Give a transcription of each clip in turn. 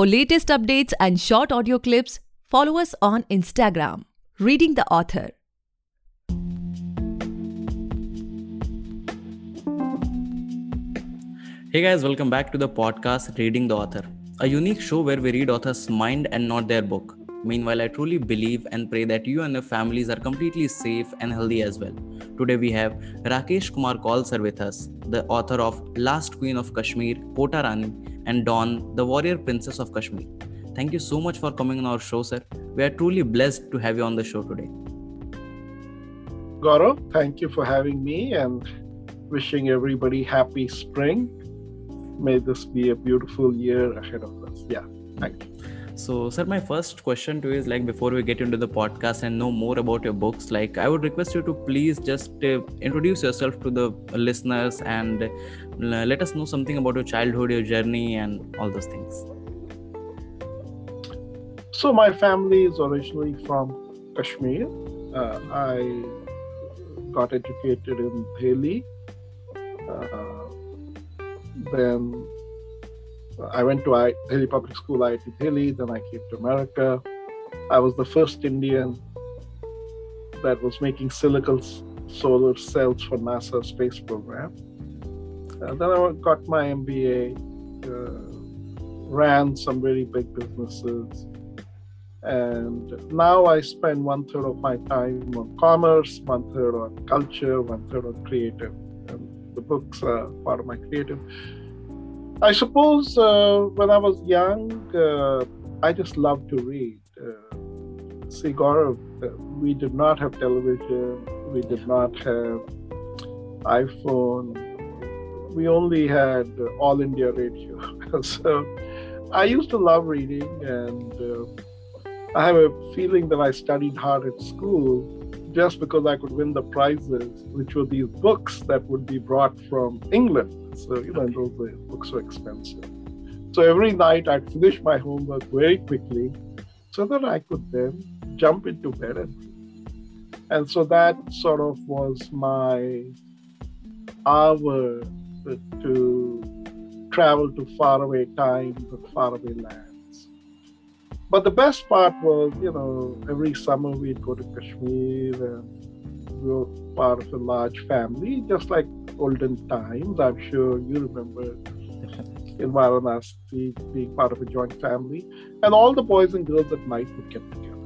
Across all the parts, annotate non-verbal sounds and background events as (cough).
For latest updates and short audio clips, follow us on Instagram, Reading the Author. Hey guys, welcome back to the podcast Reading the Author, a unique show where we read authors' mind and not their book. Meanwhile, I truly believe and pray that you and your families are completely safe and healthy as well. Today we have Rakesh Kumar Kaulsar with us, the author of Last Queen of Kashmir, Kota Rani, and Dawn, the Warrior Princess of Kashmir. Thank you so much for coming on our show, sir. We are truly blessed to have you on the show today. Gaurav, thank you for having me and wishing everybody happy spring may this be a beautiful year ahead of us. Yeah, thank you. So, sir, my first question to you is like before we get into the podcast and know more about your books, like I would request you to please just uh, introduce yourself to the listeners and uh, let us know something about your childhood, your journey, and all those things. So, my family is originally from Kashmir. Uh, I got educated in Delhi. Uh, then I went to I, Delhi Public School, IIT Delhi. Then I came to America. I was the first Indian that was making silicon solar cells for NASA space program. And then I got my MBA, uh, ran some very big businesses, and now I spend one third of my time on commerce, one third on culture, one third on creative And the books are part of my creative. I suppose uh, when I was young, uh, I just loved to read. Uh, see, Gaurav, uh, we did not have television, we did not have iPhone, we only had All India Radio. (laughs) so I used to love reading, and uh, I have a feeling that I studied hard at school just because I could win the prizes, which were these books that would be brought from England. So, you know, those books were expensive. So every night I'd finish my homework very quickly so that I could then jump into bed and. And so that sort of was my hour to travel to faraway times and faraway lands. But the best part was, you know, every summer we'd go to Kashmir and we were part of a large family, just like olden times. I'm sure you remember in Varanasi being part of a joint family. And all the boys and girls at night would get together.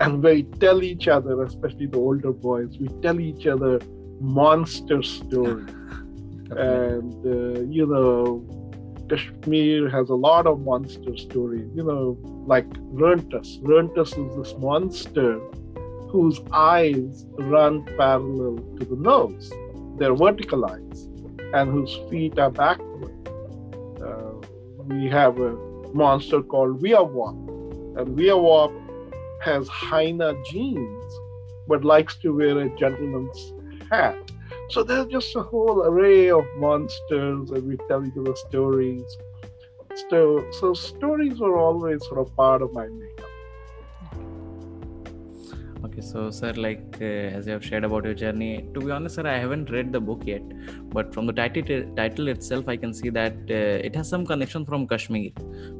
And we tell each other, especially the older boys, we tell each other monster stories. (laughs) and, uh, you know, Kashmir has a lot of monster stories. You know, like Rerntus. Rerntus is this monster whose eyes run parallel to the nose. They're vertical eyes, and whose feet are backward. Uh, we have a monster called Weewawp, and Weewawp has hyena genes, but likes to wear a gentleman's hat. So there's just a whole array of monsters, and we tell each other stories. So, so stories were always sort of part of my makeup. Okay, so sir, like uh, as you have shared about your journey, to be honest, sir, I haven't read the book yet, but from the title title itself, I can see that uh, it has some connection from Kashmir.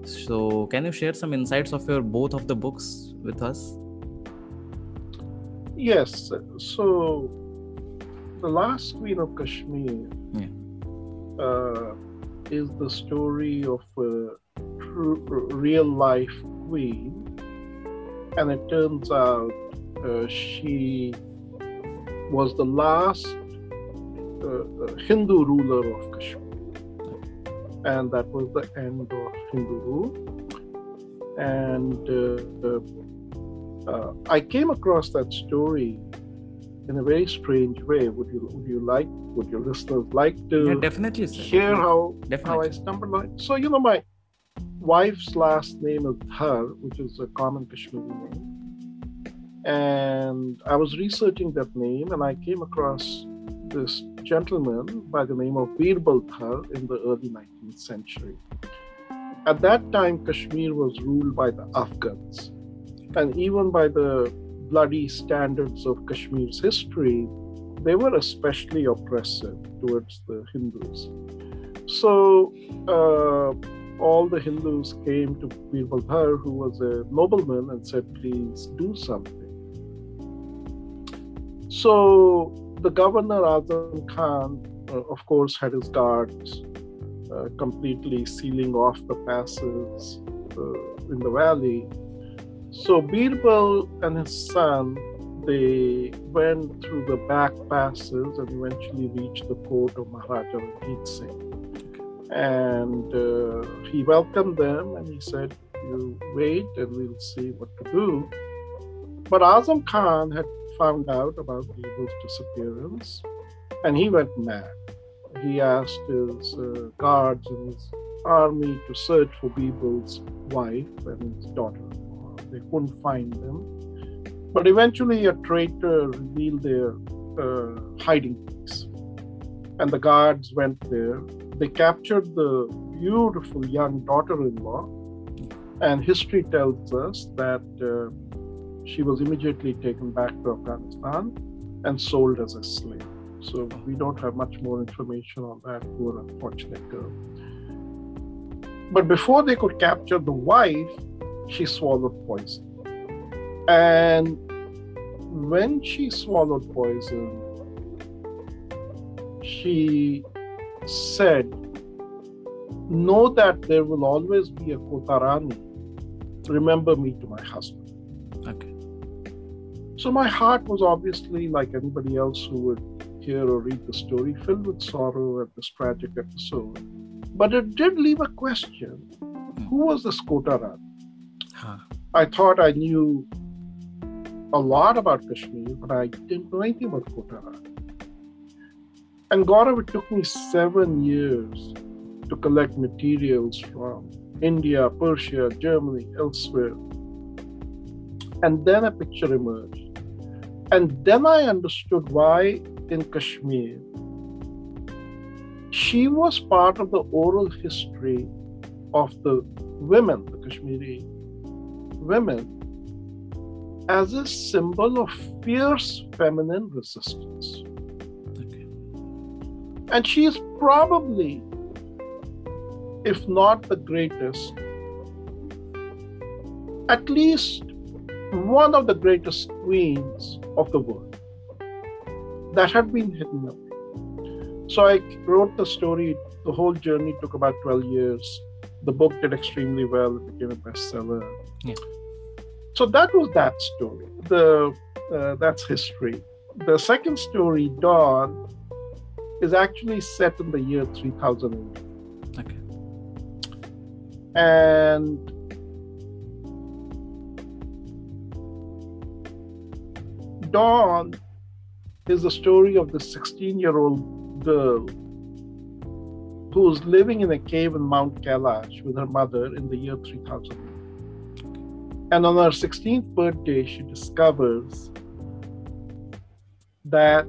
So, can you share some insights of your both of the books with us? Yes. So the last queen of Kashmir yeah. uh, is the story of a real life queen, and it turns out uh, she was the last uh, uh Hindu ruler of Kashmir, and that was the end of Hindu rule. And uh, uh, I came across that story in a very strange way. Would you would you like would your listeners like to yeah, definitely sir. hear how definitely. how I stumbled on it? So you know my wife's last name is Dhar, which is a common Kashmiri name. And I was researching that name and I came across this gentleman by the name of Birbal Dhar in the early 19th century. At that time, Kashmir was ruled by the Afghans. And even by the bloody standards of Kashmir's history, they were especially oppressive towards the Hindus. So, uh, all the Hindus came to Birbal Dhar, who was a nobleman, and said, please do something. So the governor Azam Khan, uh, of course, had his guards uh, completely sealing off the passes uh, in the valley. So Birbal and his son, they went through the back passes and eventually reached the court of Maharaja Ranjit Singh. And uh, he welcomed them and he said, You wait and we'll see what to do. But Azam Khan had found out about Birbal's disappearance and he went mad he asked his uh, guards and his army to search for Birbal's wife and his daughter. They couldn't find them. But eventually, a traitor revealed their uh, hiding place. And the guards went there. They captured the beautiful young daughter in law. And history tells us that uh, she was immediately taken back to Afghanistan and sold as a slave. So we don't have much more information on that poor unfortunate girl. But before they could capture the wife, she swallowed poison. And when she swallowed poison, she said, Know that there will always be a Kotarani. Remember me to my husband. Okay. So my heart was obviously like anybody else who would hear or read the story, filled with sorrow at this tragic episode. But it did leave a question hmm. who was this Kota Huh. I thought I knew a lot about Kashmir, but I didn't know anything about Kota And Gaurav, it took me seven years to collect materials from India, Persia, Germany, elsewhere. And then a picture emerged. And then I understood why in Kashmir, she was part of the oral history of the women, the Kashmiri women, as a symbol of fierce feminine resistance. Okay. And she is probably, if not the greatest, at least one of the greatest queens of the world that had been hidden away. So I wrote the story. The whole journey took about 12 years. The book did extremely well. It became a bestseller. Yeah. So that was that story. The uh, that's history. The second story, Dawn, is actually set in the year 3000. Okay. And Dawn is the story of the 16 year old girl who's living in a cave in Mount Kailash with her mother in the year 3000. And on her 16th birthday, she discovers that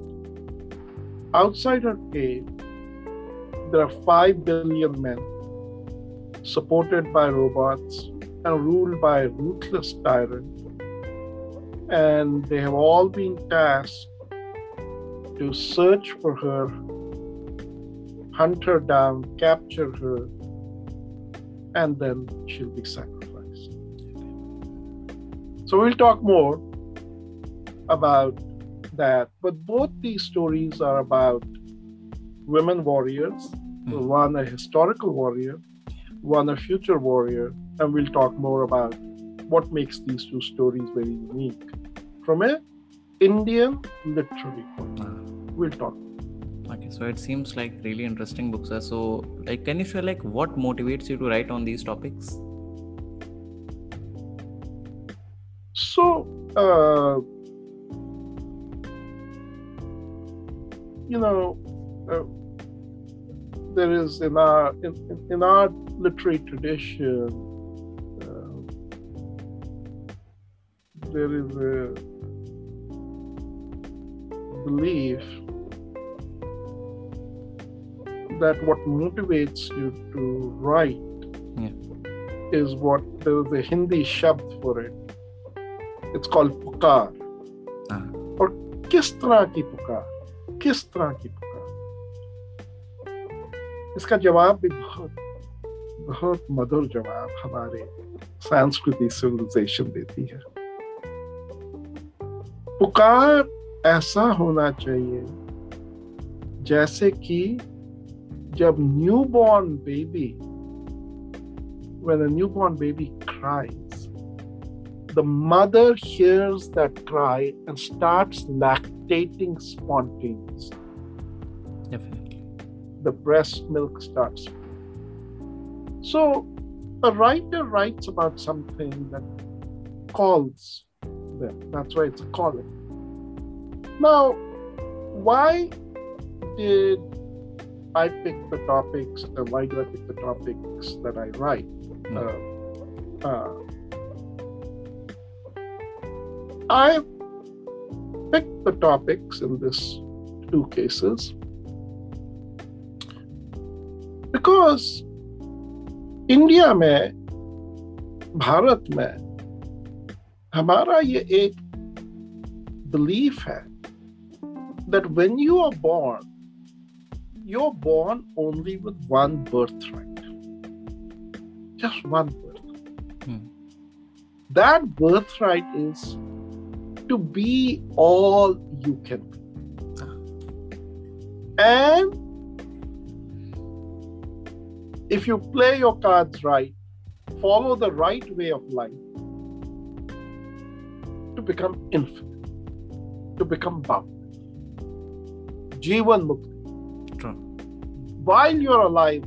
outside her cave, there are 5 billion men supported by robots and ruled by a ruthless tyrant. And they have all been tasked to search for her, hunt her down, capture her, and then she'll be sacrificed. So we'll talk more about that. But both these stories are about women warriors, Hmm. one a historical warrior, one a future warrior, and we'll talk more about what makes these two stories very unique from a Indian literary point. Ah. We'll talk. Okay, so it seems like really interesting books. Sir. So, like, can you share like what motivates you to write on these topics? So, uh, you know, uh, there is in our in, in our literary tradition, uh, there is a belief that what motivates you to write Yeah. is what is a Hindi shabd for it. It's called pukar. Ah. और किस तरह की पुकार किस तरह की पुकार इसका जवाब भी बहुत बहुत मधुर जवाब हमारे सांस्कृतिक सिविलाइजेशन देती है पुकार ऐसा होना चाहिए जैसे कि जब newborn baby when a newborn baby cries the mother hears that cry and starts lactating spontaneously Definitely. the breast milk starts so a writer writes about something that calls them that's why it's a calling now why did I pick the topics and why do I pick the topics that I write? Uh, uh, I picked the topics in this two cases because India में भारत में हमारा ये एक belief है that when you are born you're born only with one birthright. Just one birthright. Hmm. That birthright is to be all you can be. And if you play your cards right, follow the right way of life, to become infinite, to become boundless. Jivan Mukti. While you're alive,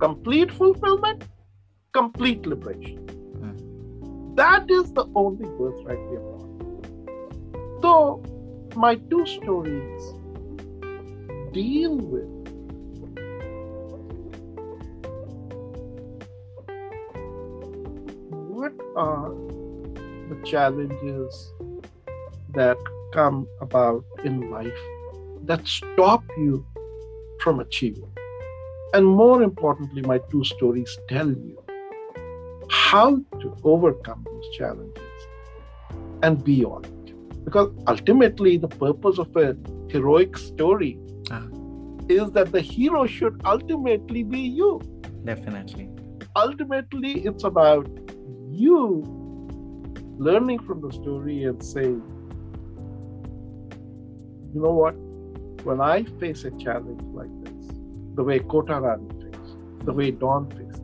complete fulfillment, complete liberation. Hmm. That is the only birthright we have got. So, my two stories deal with what are the challenges that come about in life that stop you from achieving. And more importantly, my two stories tell you how to overcome those challenges and be you can. Because ultimately, the purpose of a heroic story Ah. is that the hero should ultimately be you. Definitely. Ultimately, it's about you learning from the story and saying, you know what? When I face a challenge like this, the way Kota Rani faced, the way Dawn faced,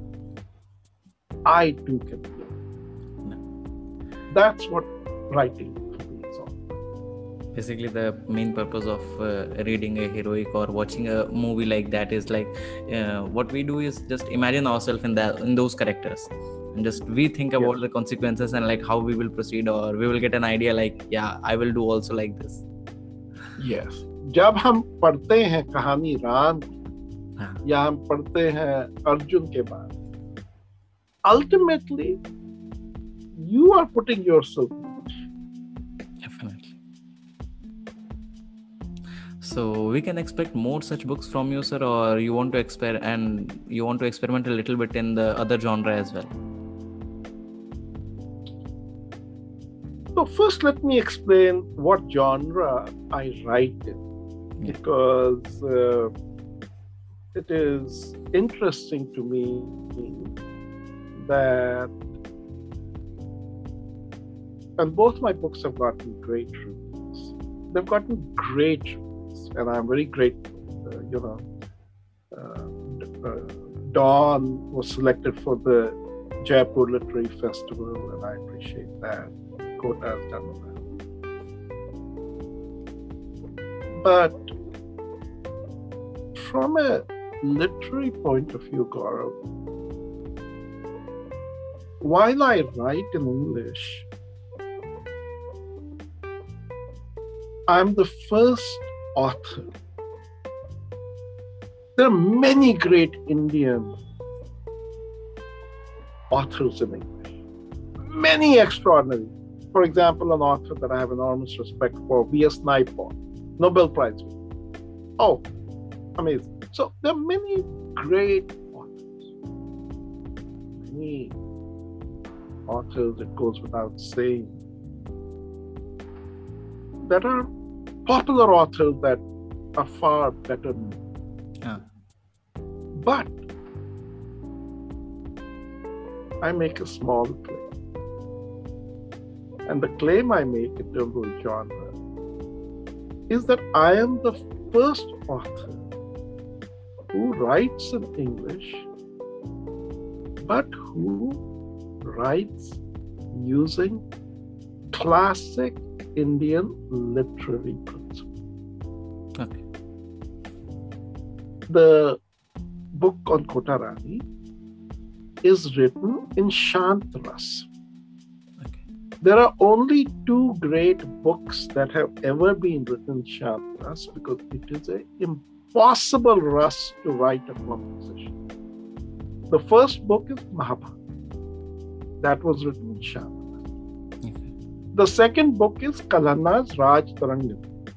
I too can do it. That's what writing is all. basically the main purpose of uh, reading a heroic or watching a movie like that is like uh, what we do is just imagine ourselves in that in those characters and just we think Yeah. about the consequences and like how we will proceed or we will get an idea like yeah i will do also like this Yes. जब हम पढ़ते हैं कहानी राम हाँ. या हम पढ़ते हैं अर्जुन के बाद ultimately you are putting your definitely so we can expect more such books from you sir or you want to exper and you want to experiment a little bit in the other genre as well So first, let me explain what genre I write in. Because uh, it is interesting to me that, and both my books have gotten great reviews. They've gotten great reviews, and I'm very grateful. Uh, you know, uh, uh, Dawn was selected for the Jaipur Literary Festival, and I appreciate that. Kota has done well. But from a literary point of view, Gaurav, while I write in English, I'm the first author. There are many great Indian authors in English, many extraordinary. For example, an author that I have enormous respect for, V.S. Naipaul, Nobel Prize. Oh, amazing. So there are many great authors. Many authors, it goes without saying, that are popular authors that are far better known. Yeah. But I make a small claim. And the claim I make in terms of genre is that I am the first author who writes in English, but who writes using classic Indian literary principles. Okay. The book on Kotarani is written in Shant Ras. Okay. There are only two great books that have ever been written in Shant Ras because it is an impossible rush to write a composition. The first book is Mahabharata. That was written in Shant Ras. Okay. The second book is Kalhana's Raj Tarangini.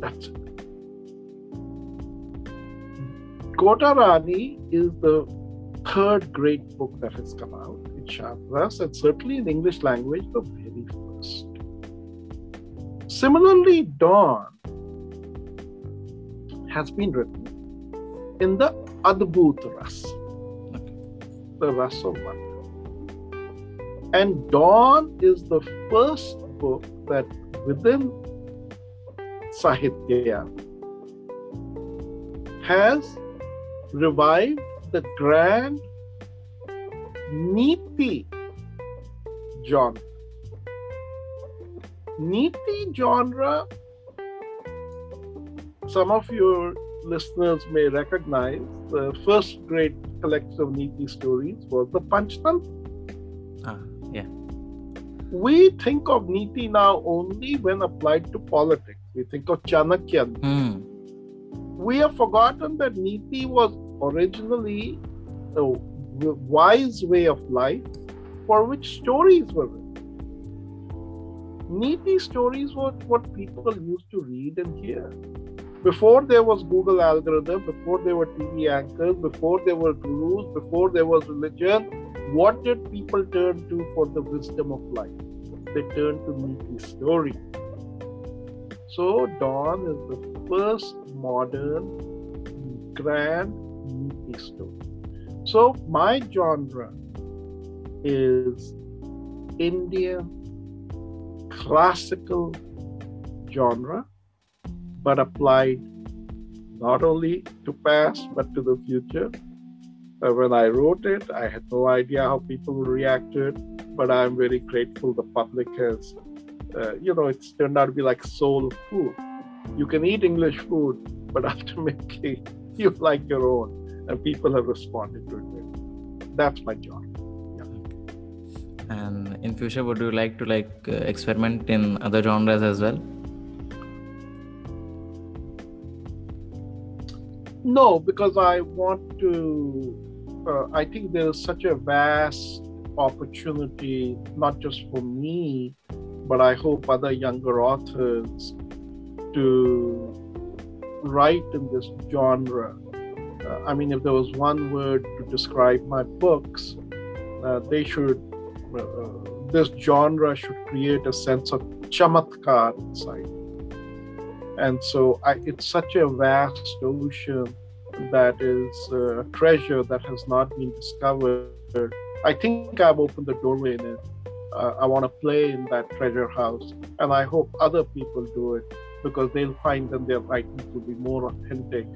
That's it. Kotarani is the third great book that has come out Shant Ras, and certainly in English language, the very first. Similarly, Dawn has been written in the Adbhut Ras, the Ras of. And Dawn is the first book that within Sahitya has revived the grand Niti genre. Niti genre, some of your listeners may recognize the first great collection of Niti stories was the Panchtantra. Ah, yeah. We think of Niti now only when applied to politics. We think of Chanakya. Hmm. We have forgotten that Niti was originally a wise way of life for which stories were written. Niti stories were what people used to read and hear. Before there was Google algorithm, before there were TV anchors, before there were gurus, before there was religion, what did people turn to for the wisdom of life? They turned to Niti story. So Dawn is the first modern grand Niti story. So my genre is Indian classical genre, but applied not only to past but to the future. Uh, when I wrote it, I had no idea how people would react to it, but I'm very grateful the public has, uh, you know, it's turned out to be like soul food. You can eat English food, but (laughs) ultimately you like your own, and people have responded to it. That's my job. And in future, would you like to like uh, experiment in other genres as well? No, because I want to. Uh, I think there's such a vast opportunity, not just for me, but I hope other younger authors to write in this genre. Uh, I mean, if there was one word to describe my books, uh, they should. Uh, this genre should create a sense of chamatkar inside and so I, it's such a vast ocean that is a treasure that has not been discovered. I think I've opened the doorway in it. Uh, I want to play in that treasure house, and I hope other people do it because they'll find that their writing to be more authentic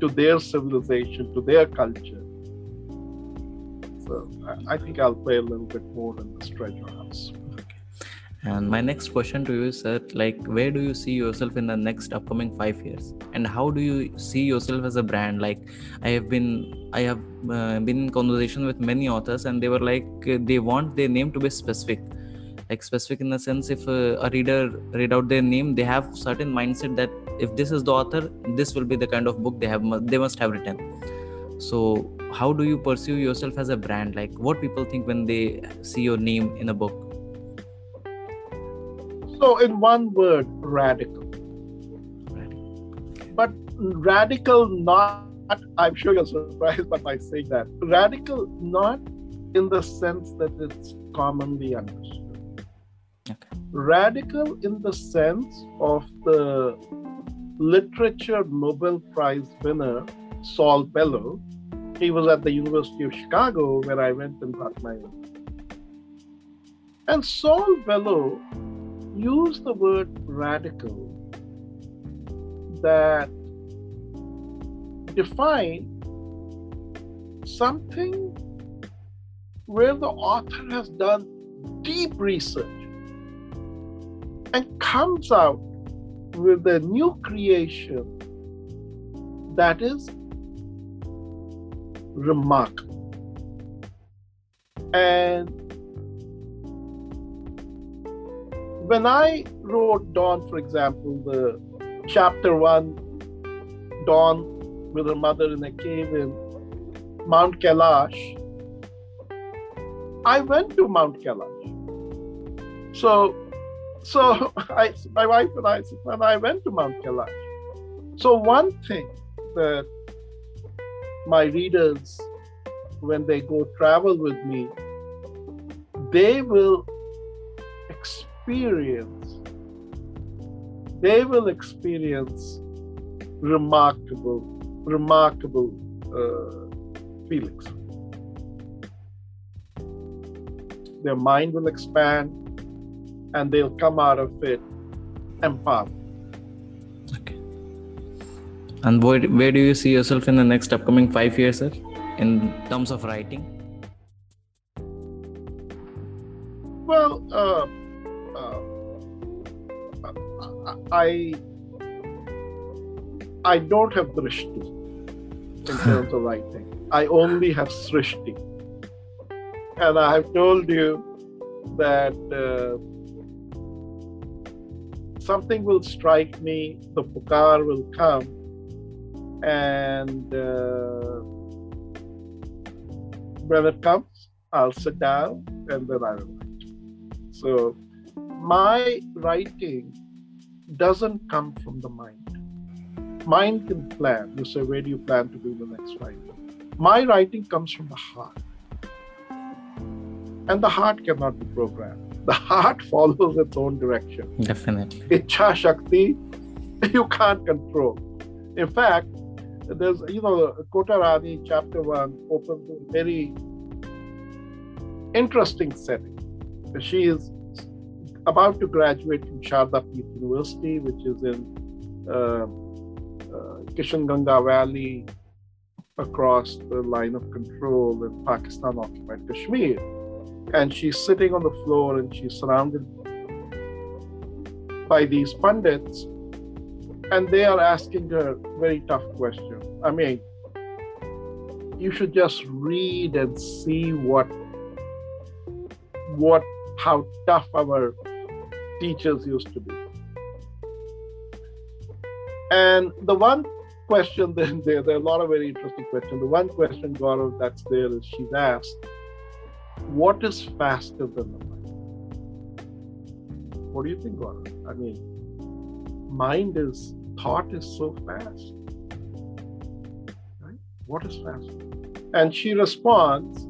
to their civilization, to their culture. So I, think I'll play a little bit more in this treasure house. And my next question to you is that, like, where do you see yourself in the next upcoming five years, and how do you see yourself as a brand? Like, I have been, I have uh, been in conversation with many authors, and they were like, they want their name to be specific, like specific in the sense if uh, a reader read out their name, they have certain mindset that if this is the author, this will be the kind of book they have, they must have written. So, how do you pursue yourself as a brand? Like, what people think when they see your name in a book? So, in one word, radical. But radical not, I'm sure you're surprised by my saying that. Radical not in the sense that it's commonly understood. Okay. Radical in the sense of the literature Nobel Prize winner, Saul Bellow, He was at the University of Chicago, where I went and got my own. And Saul Bellow used the word radical that define something where the author has done deep research and comes out with a new creation that is remarkable. And when I wrote Dawn, for example, the chapter one, Dawn with her mother in a cave in Mount Kailash, I went to Mount Kailash. So, so (laughs) I, my wife and I, and I went to Mount Kailash. So one thing that my readers, when they go travel with me, they will experience, they will experience remarkable, remarkable uh, feelings. Their mind will expand and they'll come out of it empowered. Okay. And where, where do you see yourself in the next upcoming five years, sir, in terms of writing? Well, uh, uh, I I don't have drishti in (laughs) terms of writing. I only have srishti, and I have told you that uh, something will strike me, the pukar will come, and uh, when it comes, I'll sit down and then I will write. So my writing doesn't come from the mind. Mind can plan. You say, where do you plan to do the next writing? My writing comes from the heart. And the heart cannot be programmed. The heart (laughs) follows its own direction. Definitely. Ichha Shakti, (laughs) you can't control. In fact, there's, you know, Kota Rani, chapter one, opens a very interesting setting. She is about to graduate from Sharda Peeth University, which is in uh, uh, Kishanganga Valley across the line of control in Pakistan occupied Kashmir. And she's sitting on the floor and she's surrounded by these pundits, and they are asking her very tough questions. I mean, you should just read and see what what how tough our teachers used to be. And the one question then (laughs) there, there are a lot of very interesting questions. The one question, Gaurav, that's there is she's asked, what is faster than the mind? What do you think, Gaurav? I mean, mind is, thought is so fast. Right? What is faster? And she responds,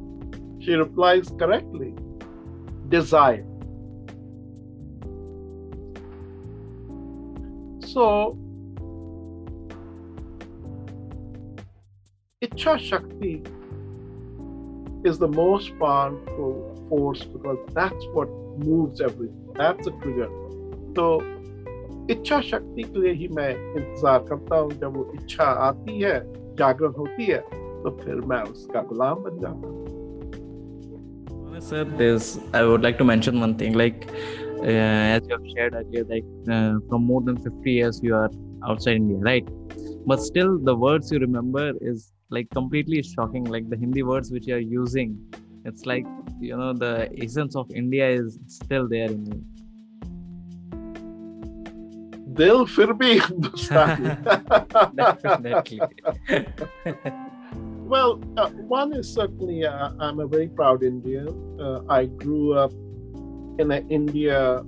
she replies correctly desire. So, Ichha Shakti is the most powerful force because that's what moves everything. That's the trigger. तो इच्छा शक्ति के लिए ही मैं इंतजार करता हूँ जब वो इच्छा आती है जागरण होती है तो फिर मैं उसका गुलाम बन जाता हूँ Sir, there's I would like to mention one thing. Like uh, as you have shared earlier, like uh, from more than 50 years you are outside India, right? But still, the words you remember is like completely shocking. Like the Hindi words which you are using, it's like you know the essence of India is still there in you. दिल फिर भी हिंदुस्तानी Definitely. Well, uh, one is certainly uh, I'm a very proud Indian. Uh, I grew up in an India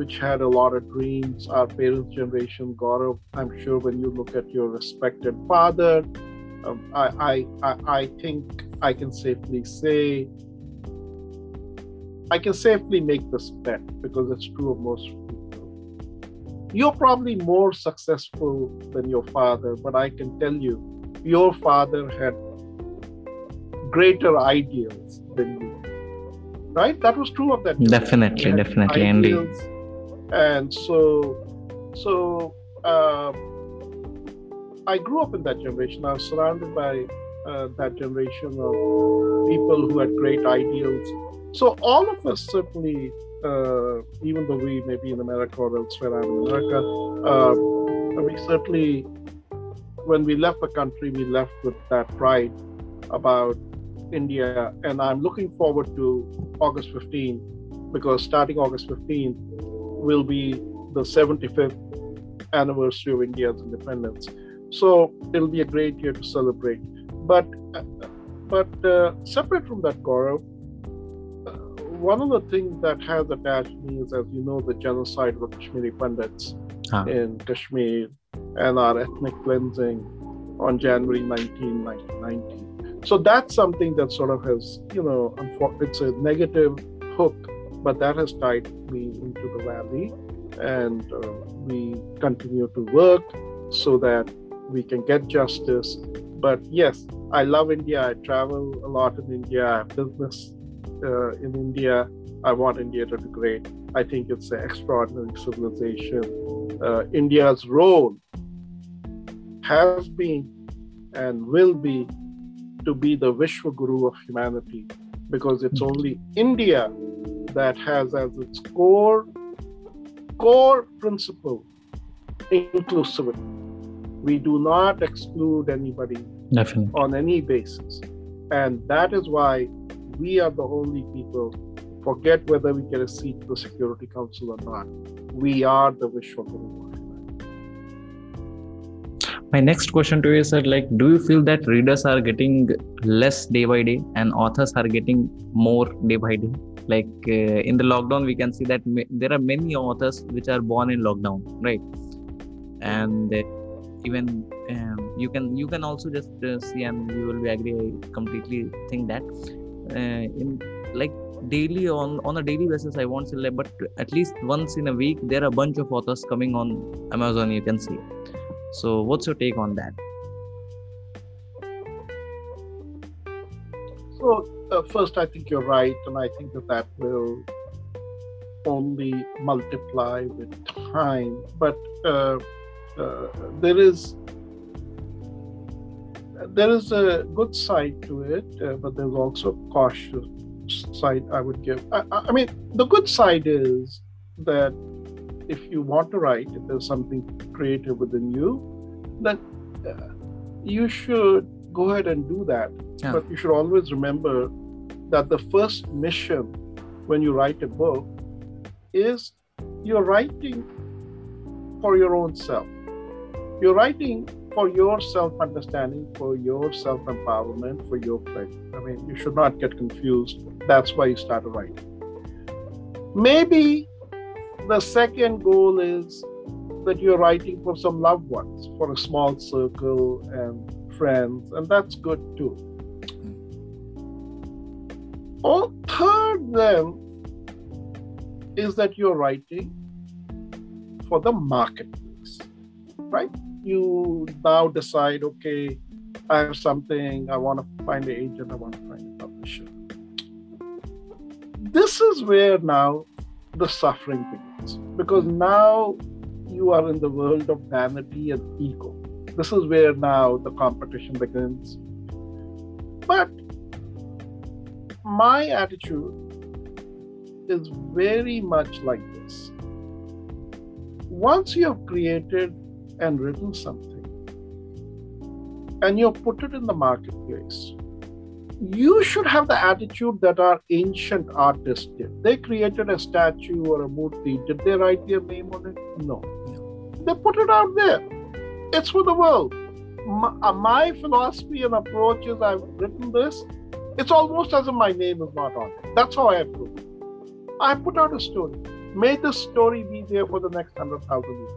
which had a lot of dreams. Our parents' generation, Gaurav, I'm sure when you look at your respected father, um, I, I, I, I think I can safely say, I can safely make this bet because it's true of most people. You're probably more successful than your father, but I can tell you, your father had greater ideals than you. Right? That was true of that. Definitely, definitely, indeed. And so, so uh, I grew up in that generation. I was surrounded by uh, that generation of people who had great ideals. So all of us certainly, uh, even though we may be in America or elsewhere, I'm in America, uh, we certainly, when we left the country, we left with that pride about India. And I'm looking forward to August 15 because starting August 15 will be the 75th anniversary of India's independence. So it'll be a great year to celebrate. But but uh, separate from that, Gaurav, uh, one of the things that has attached me is, as you know, the genocide of the Kashmiri Pandits huh. in Kashmir and our ethnic cleansing on January 19, 1990. So that's something that sort of has, you know, it's a negative hook, but that has tied me into the valley. And uh, we continue to work so that we can get justice. But yes, I love India. I travel a lot in India. I have business uh, in India. I want India to be great. I think it's an extraordinary civilization. Uh, India's role has been and will be to be the Vishwa Guru of humanity because it's only India that has as its core core principle inclusivity we do not exclude anybody Definitely. on any basis. And that is why we are the only people, forget whether we get a seat to the Security Council or not. We are the Vishwa Guru. My next question to you is that, like, do you feel that readers are getting less day by day and authors are getting more day by day? Like uh, in the lockdown, we can see that ma- there are many authors which are born in lockdown, right? And uh, even um, you can you can also just uh, see and you will be agree i completely think that. Uh, in like daily on on a daily basis i won't say but at least once in a week there are a bunch of authors coming on amazon you can see. So what's your take on that? So uh, first i think you're right and i think that that will only multiply with time. But uh, there is there is a good side to it, uh, but there's also a cautious side I would give. I, I, mean, the good side is that if you want to write, if there's something creative within you, then uh, you should go ahead and do that. Yeah. But you should always remember that the first mission when you write a book is you're writing for your own self. You're writing for your self understanding, for your self empowerment, for your pleasure. I mean, you should not get confused. That's why you started writing. Maybe the second goal is that you're writing for some loved ones, for a small circle and friends, and that's good too. Or third, then, is that you're writing for the marketplace, right? You now decide, okay, I have something, I want to find an agent, I want to find a publisher. This is where now the suffering begins because now you are in the world of vanity and ego. This is where now the competition begins. But my attitude is very much like this. Once you have created and written something and you put it in the marketplace, you should have the attitude that our ancient artists did. They created a statue or a murti. Did they write their name on it? No. They put it out there. It's for the world. My, uh, my philosophy and approach is I've written this. It's almost as if my name is not on it. That's how I approach it. I put out a story. May this story be there for the next 100,000 years.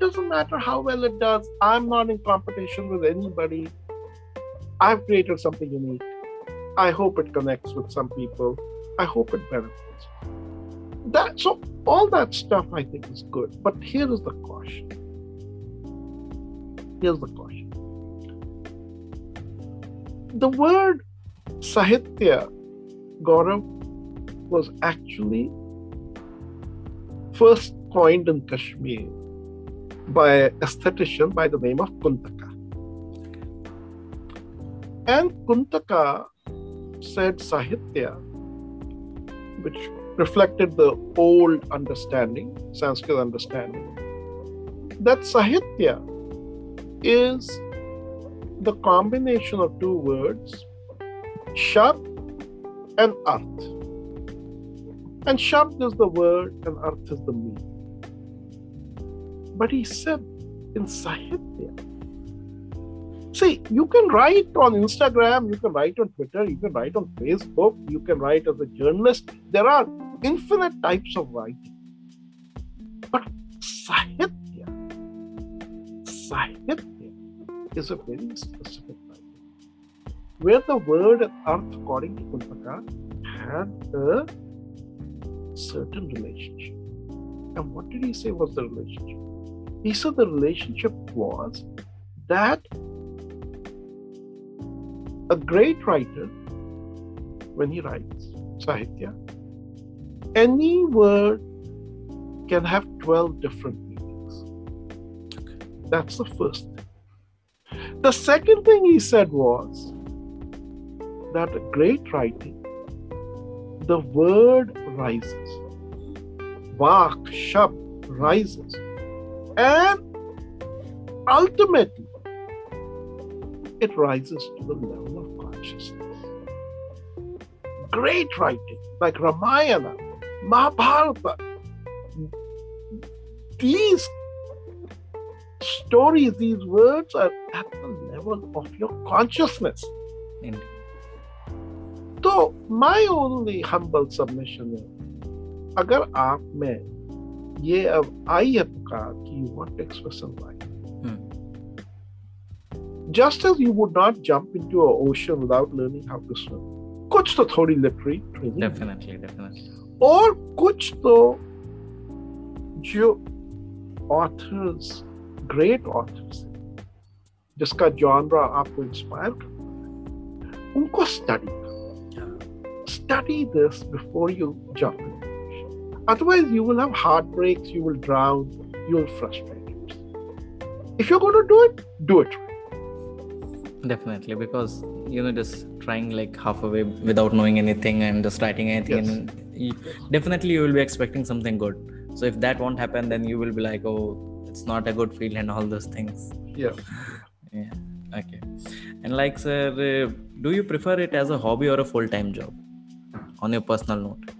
It doesn't matter how well it does. I'm not in competition with anybody. I've created something unique. I hope it connects with some people. I hope it benefits. That so all that stuff I think is good. But here is the caution. Here's the caution. the word Sahitya, Gaurav, was actually first coined in Kashmir by an aesthetician by the name of Kuntaka. And Kuntaka said Sahitya, which reflected the old understanding, Sanskrit understanding, that Sahitya is the combination of two words, Shabd and Arth. And Shabd is the word and Arth is the meaning. But he said in Sahitya, See, you can write on Instagram, you can write on Twitter, you can write on Facebook, you can write as a journalist. There are infinite types of writing. But Sahitya, Sahitya is a very specific writing. Where the word and arth, according to Kuntaka, had a certain relationship. And what did he say was the relationship? He said the relationship was that a great writer, when he writes Sahitya, any word can have 12 different meanings. That's the first thing. The second thing he said was that a great writing, the word rises. Vak, Shabd rises. And ultimately, it rises to the level of consciousness. Great writing like Ramayana, Mahabharata, these stories, these words are at the level of your consciousness. Indeed. तो my only humble submission है अगर आप में ये अब आई आपका कि you want expression life just as you would not jump into a ocean without learning how to swim कुछ तो थोड़ी लिटरेरी ट्रेनिंग डेफिनेटली डेफिनेटली और कुछ तो जो ऑथर्स ग्रेट ऑथर्स जिसका जॉनरा आपको इंस्पायर करता है उनको study study this before you jump Otherwise, you will have heartbreaks, you will drown, you will frustrate yourself. If you're going to do it, do it. Definitely, because you know, just trying like half away without knowing anything and just writing anything, Yes. and you, definitely you will be expecting something good. So if that won't happen, then you will be like, oh, it's not a good feel and all those things. Yeah. (laughs) Yeah. Okay. And like, sir, uh, do you prefer it as a hobby or a full-time job? On your personal note.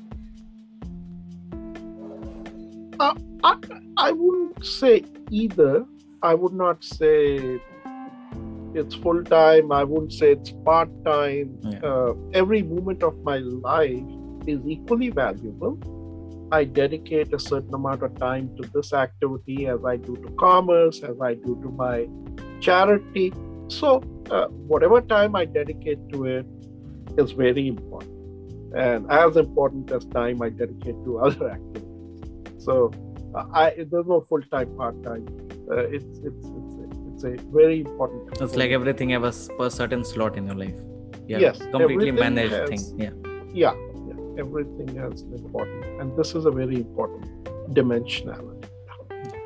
I, wouldn't say either. I would not say it's full time. I wouldn't say it's part time. Yeah. Uh, every moment of my life is equally valuable. I dedicate a certain amount of time to this activity as I do to commerce, as I do to my charity. So, uh, whatever time I dedicate to it is very important, and as important as time I dedicate to other (laughs) activities. So, I there's no full time, part time. Uh, it's it's it's a, it's a very important. It's like everything have a certain slot in your life. Yeah. Yes, Completely managed has- thing. Yeah. yeah, yeah, everything has an important, and this is a very important dimensionality.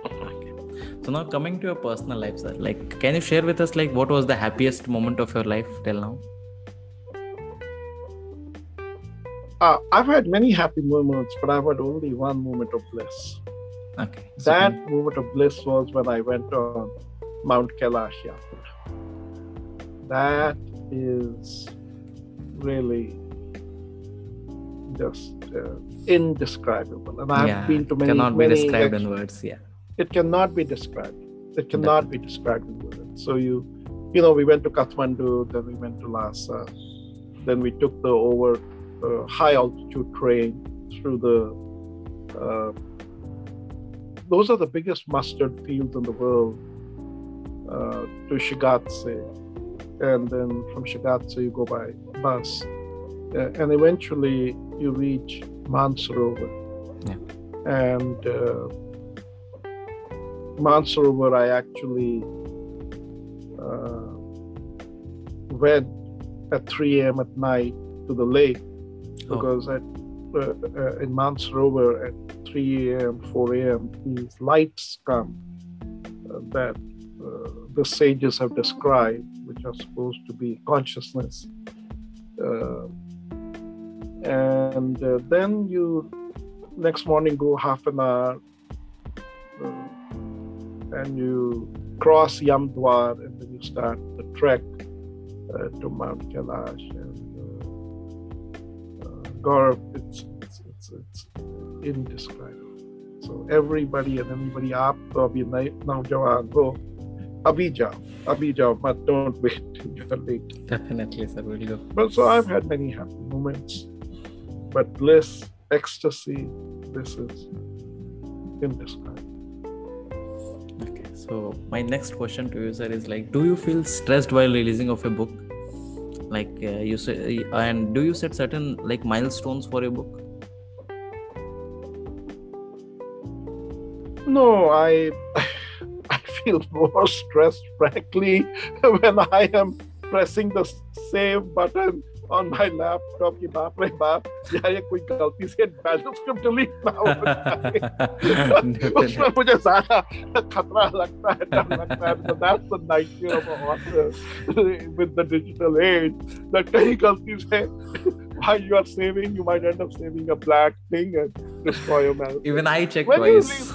Okay. So now coming to your personal life, sir. Like, can you share with us like what was the happiest moment of your life till now? Uh, I've had many happy moments, but I've had only one moment of bliss. Okay. So That can- moment of bliss was when I went on Mount Kailash Yatra. That is really just uh, indescribable, and I've yeah, been to many. cannot be described in words. Yeah. it cannot be described. It cannot be described in words. So you, you know, we went to Kathmandu, then we went to Lhasa, then we took the over uh, high altitude train through the. Uh, those are the biggest mustard fields in the world. Uh, to Shigatse, and then from Shigatse you go by bus, uh, and eventually you reach Mansarovar. Yeah. And uh, Mansarovar, I actually uh, went at 3 a.m. at night to the lake Oh. because at uh, uh, in Mansarovar at 3 a.m., 4 a.m., these lights come uh, that uh, the sages have described, which are supposed to be consciousness. Uh, and uh, then you next morning go half an hour uh, and you cross Yamdwar and then you start the trek uh, to Mount Kailash and uh, Gaurav, indescribable. So everybody and anybody आप तो अभी नए नौजवान हो अभी जाओ अभी जाओ but don't wait till (laughs) you're late. Definitely, sir. Will go. But so I've had many happy moments, but bliss, ecstasy, this is indescribable. Okay. So my next question to you, sir, is like, do you feel stressed while releasing of a book? Like uh, you say, and do you set certain like milestones for a book? No, I (sighs) I feel more stressed, frankly, (laughs) when I am pressing the save button on my laptop. कि बाप रे बाप यार ये कोई गलती से manuscript delete ना हो। उसमें मुझे ज़्यादा खतरा लगता है डर लगता है so that's the nightmare of an author with the digital age that कहीं गलती से while you are saving you might end up saving a black thing and destroy your manuscript. Even I check When you twice.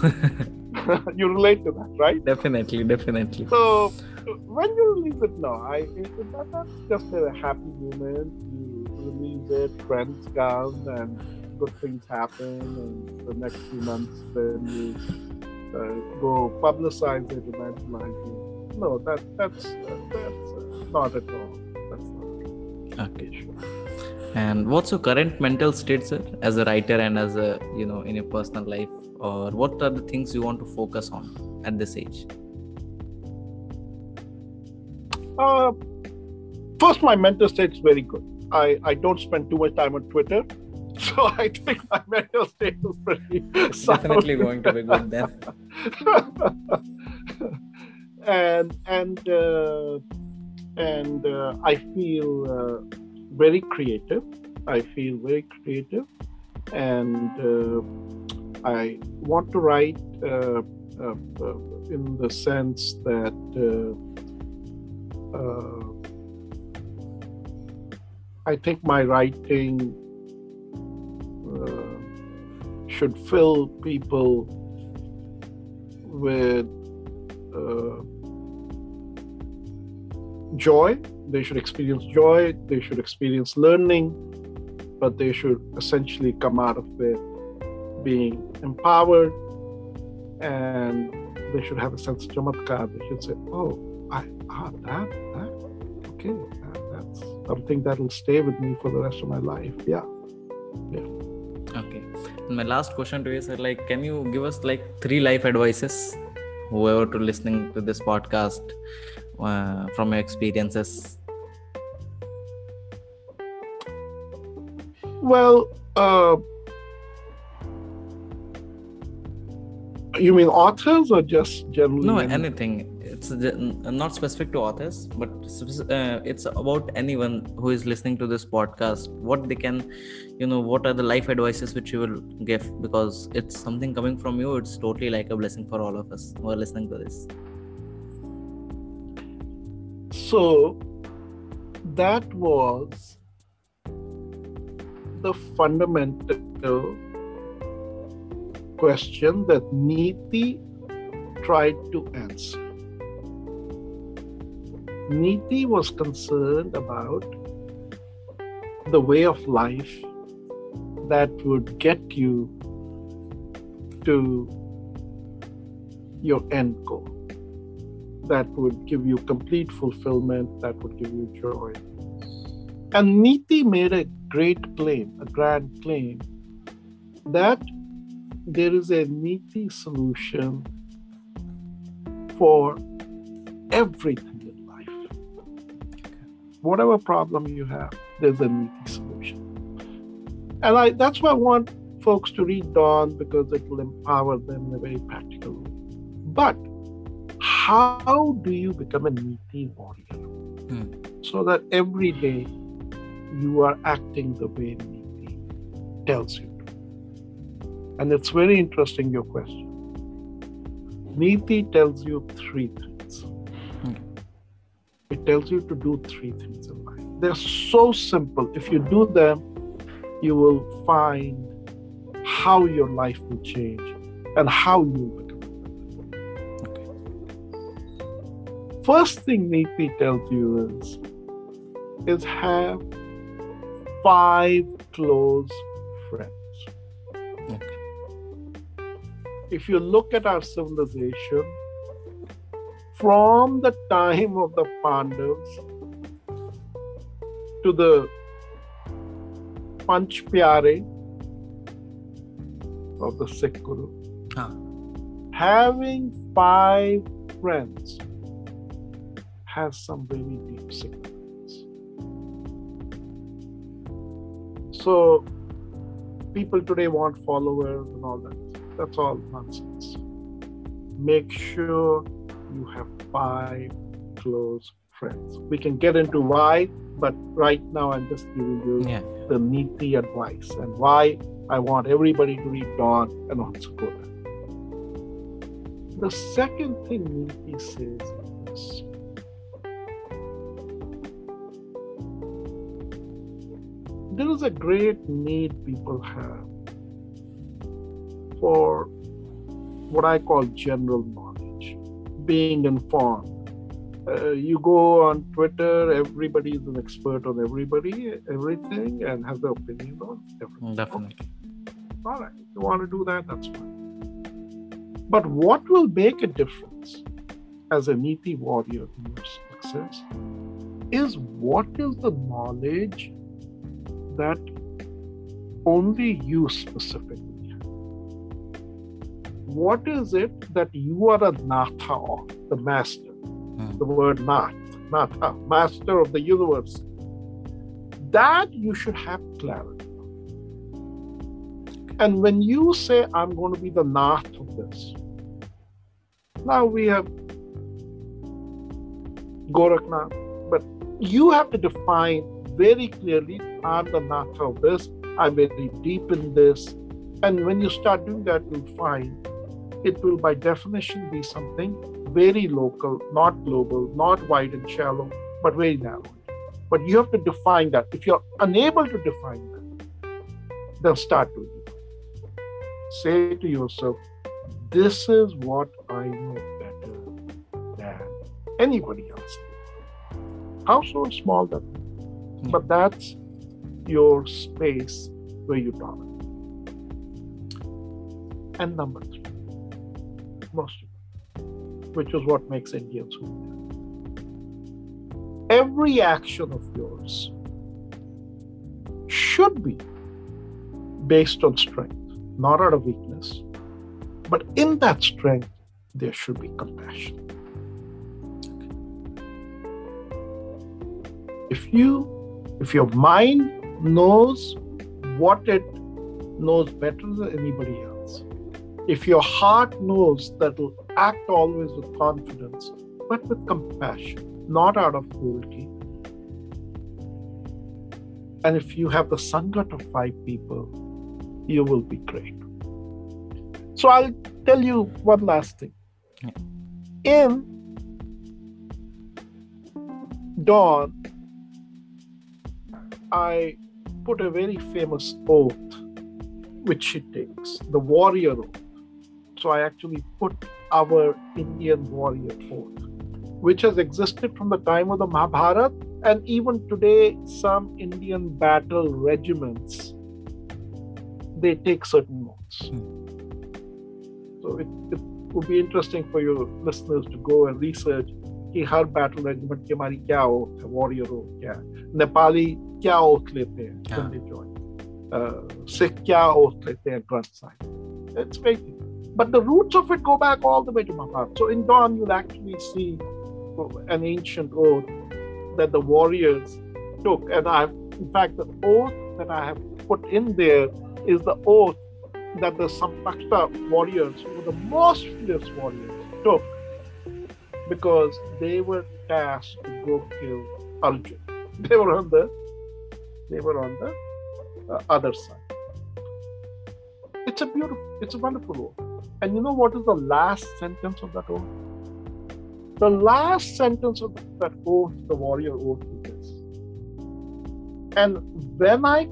you relate to that, right? definitely, definitely. So when you release it now, I it, that, that's just a happy moment. You release it, friends come, and good things happen. And the next few months, then you uh, go publicize it, evangelize it. No, that that's uh, that's uh, not at all. That's not Okay. sure. And what's your current mental state, sir, as a writer and as a you know in your personal life, or what are the things you want to focus on at this age? Uh, first, my mental state is very good. I, I don't spend too much time on Twitter. (laughs) So I think my mental state is pretty. Definitely going to be good then. (laughs) and and uh, and uh, I feel uh, very creative. I feel very creative, and uh, I want to write uh, uh, uh, in the sense that. Uh, I think my writing uh, should fill people with uh, joy. They should experience joy. They should experience learning, but they should essentially come out of it being empowered, and they should have a sense of chamatkar. They should say, "Oh, ah that that okay, that, that's something that'll stay with me for the rest of my life." Yeah. Yeah. Okay. And my last question to you, sir, like, can you give us like three life advices, whoever to listening to this podcast, uh, from your experiences? Well, uh, you mean authors or just generally? No, any- anything. It's not specific to authors, but uh, it's about anyone who is listening to this podcast. What they can, you know, what are the life advices which you will give? Because it's something coming from you. It's totally like a blessing for all of us who are listening to this. So that was the fundamental question that Niti tried to answer. Niti was concerned about the way of life that would get you to your end goal that would give you complete fulfillment, that would give you joy. And Niti made a great claim, a grand claim, that there is a Niti solution for everything. Whatever problem you have, there's a Niti solution. And I, that's why I want folks to read Dawn because it will empower them in a very practical way. But how do you become a Niti warrior? Hmm. So that every day you are acting the way Niti tells you to. And it's very interesting, your question. Niti tells you three things. It tells you to do three things in life. They're so simple. If you do them, you will find how your life will change and how you will become. First thing Niti tells you is, is have five close friends. If you look at our civilization, from the time of the Pandavas to the Panch Pyare of the Sikh Guru, Ah. having five friends has some very deep significance. So, people today want followers and all that. That's all nonsense. Make sure you have five close friends. We can get into why, but right now I'm just giving you Yeah. the Niti advice and why I want everybody to read Dawn and go. The second thing Niti says is. There is a great need people have for what I call general knowledge, being informed. Uh, you go on Twitter, everybody is an expert on everybody, everything, and has their opinion on everything. Definitely. All right, you want to do that, that's fine. But what will make a difference as a Niti warrior in your success is what is the knowledge that only you specifically have. What is it that you are a Natha of, the master? Hmm. The word Nath, Natha, master of the universe. That you should have clarity. And when you say, I'm going to be the Nath of this, now we have Goraknath, but you have to define very clearly, I'm the Nath of this, I'm very deep in this. And when you start doing that, you'll find it will, by definition, be something very local, not global, not wide and shallow, but very narrow. But you have to define that. If you're unable to define that, then start doing it say to yourself, this is what I know better than anybody else. How so small that, hmm. but that's your space where you dominate. And number three, which is what makes Indians who we are. Every action of yours should be based on strength not out of weakness. But in that strength, there should be compassion. If you, if your mind knows what it knows better than anybody else, if your heart knows that it'll act always with confidence, but with compassion, not out of cruelty, and if you have the sangat of five people, you will be great. So I'll tell you one last thing. In Dawn, I put a very famous oath which she takes, the warrior oath. So I actually put our Indian warrior oath, which has existed from the time of the Mahabharata, and even today, some Indian battle regiments they take certain notes. So it, it would be interesting for your listeners to go and research कि हर battle regiment की हमारी क्या oath है warrior oath क्या है नेपाली क्या oath लेते हैं हाँ. when they join सिख क्या ओथ लेते हैं Granth Sahib it's very but the roots of it go back all the way to Mahabharata. So in Dawn, you'll actually see an ancient oath that the warriors took, and I've in fact the oath that I have put in there is the oath that the Samshaptaka warriors, who were the most fierce warriors, took because they were tasked to go kill Arjun. (laughs) They were on the they were on the uh, other side. It's a beautiful, it's a wonderful oath. And you know what is the last sentence of that oath? The last sentence of that oath, the warrior oath is this. And when I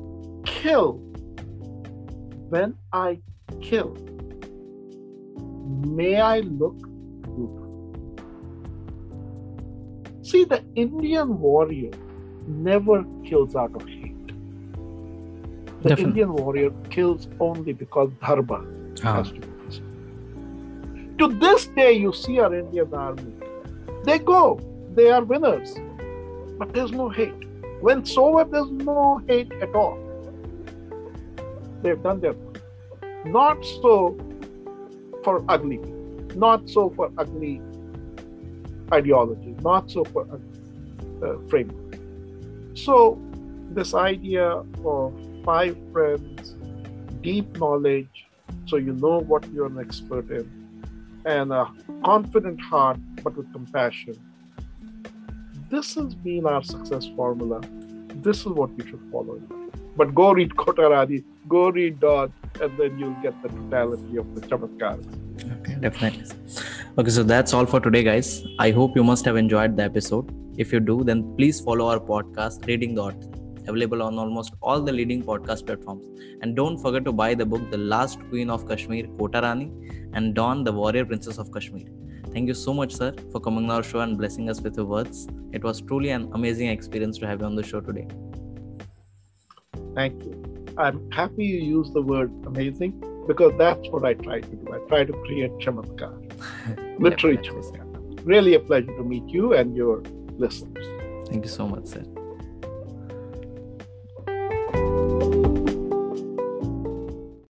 kill, when I kill, may I look beautiful. See, the Indian warrior never kills out of hate. The Definitely. Indian warrior kills only because dharma Ah. has to be present. To this day, you see our Indian army. They go, they are winners, but there's no hate. When Soviet, there's no hate at all. They've done their part. Not so for ugly, not so for ugly ideology, not so for ugly uh, framework. So, this idea of five friends, deep knowledge, so you know what you're an expert in, and a confident heart, but with compassion. This has been our success formula. This is what we should follow. But go read Kota Rani, go read Dawn, and then you'll get the totality of the chamatkars. Okay, definitely. Okay, so that's all for today, guys. I hope you must have enjoyed the episode. If you do, then please follow our podcast, Reading the Author, available on almost all the leading podcast platforms. And don't forget to buy the book, The Last Queen of Kashmir, Kota Rani, and Dawn, the Warrior Princess of Kashmir. Thank you so much, sir, for coming on our show and blessing us with your words. It was truly an amazing experience to have you on the show today. Thank you. I'm happy you use the word amazing because that's what I try to do. I try to create chamatkar, (laughs) literary chamatkar. Really a pleasure to meet you and your listeners. Thank you so much, sir. Thank you